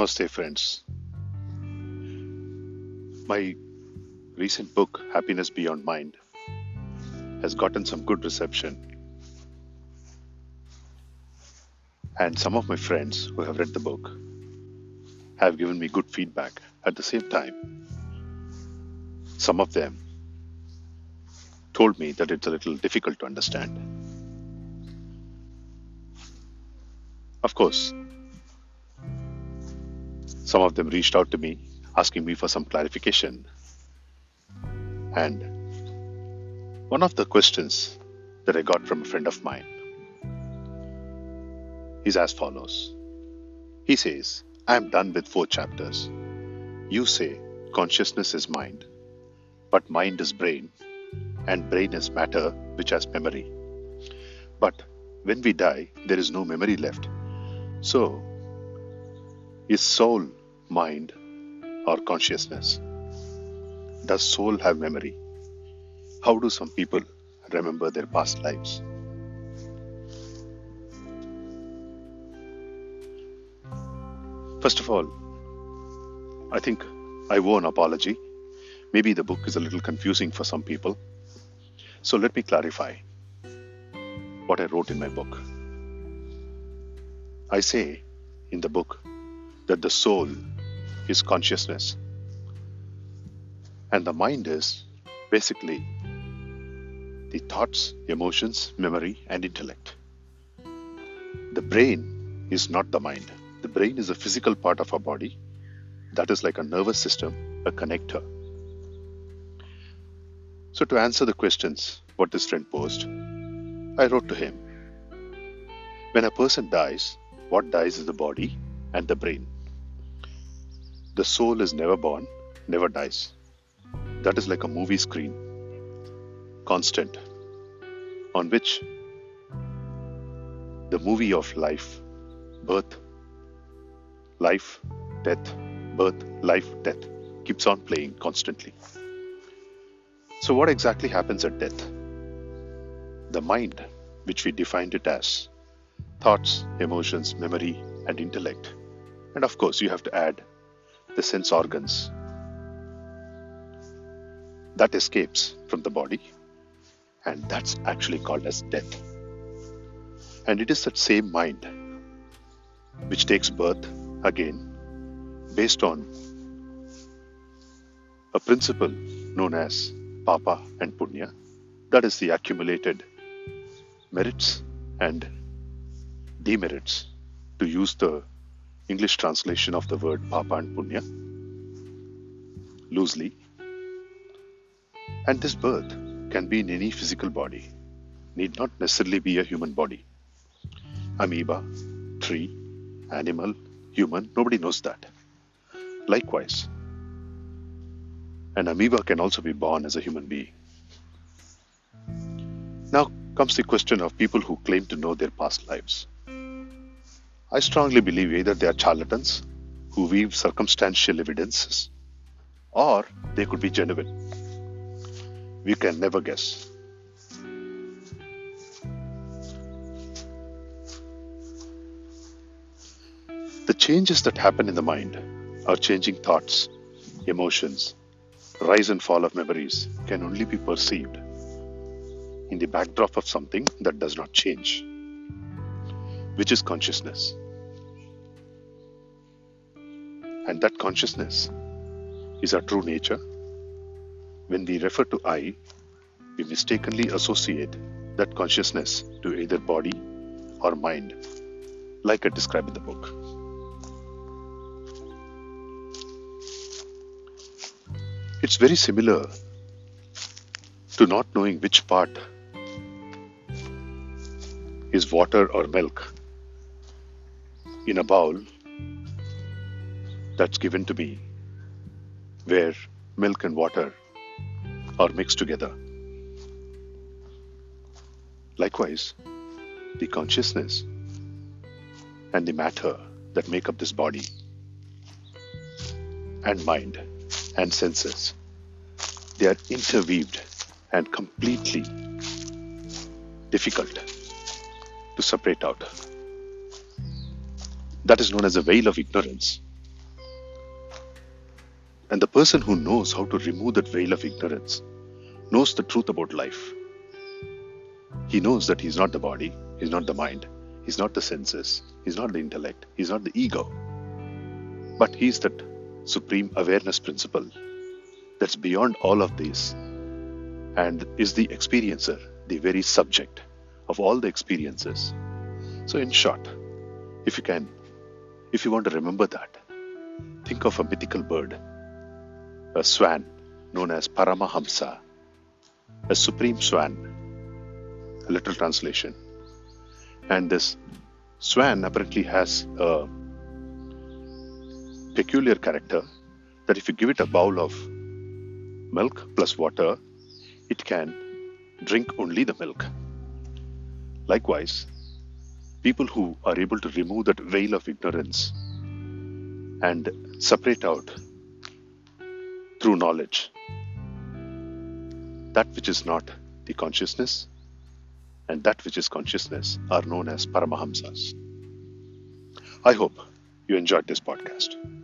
Namaste, friends. My recent book, Happiness Beyond Mind, has gotten some good reception. And some of my friends who have read the book have given me good feedback. At the same time, some of them told me that it's a little difficult to understand. Of course, some of them reached out to me asking me for some clarification. And one of the questions that I got from a friend of mine is as follows He says, I am done with four chapters. You say consciousness is mind, but mind is brain, and brain is matter which has memory. But when we die, there is no memory left. So, is soul mind or consciousness? Does soul have memory? How do some people remember their past lives? First of all, I think I owe an apology. Maybe the book is a little confusing for some people. So let me clarify what I wrote in my book. I say in the book that the soul is consciousness and the mind is basically the thoughts, emotions, memory, and intellect. The brain is not the mind. The brain is a physical part of our body that is like a nervous system, a connector. So, to answer the questions what this friend posed, I wrote to him When a person dies, what dies is the body and the brain. The soul is never born, never dies. That is like a movie screen, constant, on which the movie of life, birth, life, death, birth, life, death keeps on playing constantly. So, what exactly happens at death? The mind, which we defined it as thoughts, emotions, memory, and intellect. And of course, you have to add the sense organs that escapes from the body, and that's actually called as death. And it is that same mind which takes birth again based on a principle known as Papa and Punya, that is the accumulated merits and demerits, to use the English translation of the word Papa and Punya loosely. And this birth can be in any physical body, need not necessarily be a human body. Amoeba, tree, animal, human, nobody knows that. Likewise, an amoeba can also be born as a human being. Now comes the question of people who claim to know their past lives. I strongly believe either they are charlatans who weave circumstantial evidences or they could be genuine. We can never guess. The changes that happen in the mind our changing thoughts, emotions, rise and fall of memories can only be perceived in the backdrop of something that does not change, which is consciousness. And that consciousness is our true nature. When we refer to I, we mistakenly associate that consciousness to either body or mind, like I describe in the book. It's very similar to not knowing which part is water or milk in a bowl that's given to me where milk and water are mixed together. Likewise, the consciousness and the matter that make up this body and mind and senses. They are interweaved and completely difficult to separate out. That is known as a veil of ignorance And the person who knows how to remove that veil of ignorance knows the truth about life. He knows that he's not the body, he's not the mind, he's not the senses, he's not the intellect, he's not the ego. But he's that supreme awareness principle that's beyond all of these and is the experiencer, the very subject of all the experiences. So, in short, if you can, if you want to remember that, think of a mythical bird, a swan known as Paramahamsa, a supreme swan, a literal translation. And this swan apparently has a peculiar character that if you give it a bowl of milk plus water, it can drink only the milk. Likewise, people who are able to remove that veil of ignorance and separate out through knowledge that which is not the consciousness and that which is consciousness are known as Paramahamsas. I hope you enjoyed this podcast.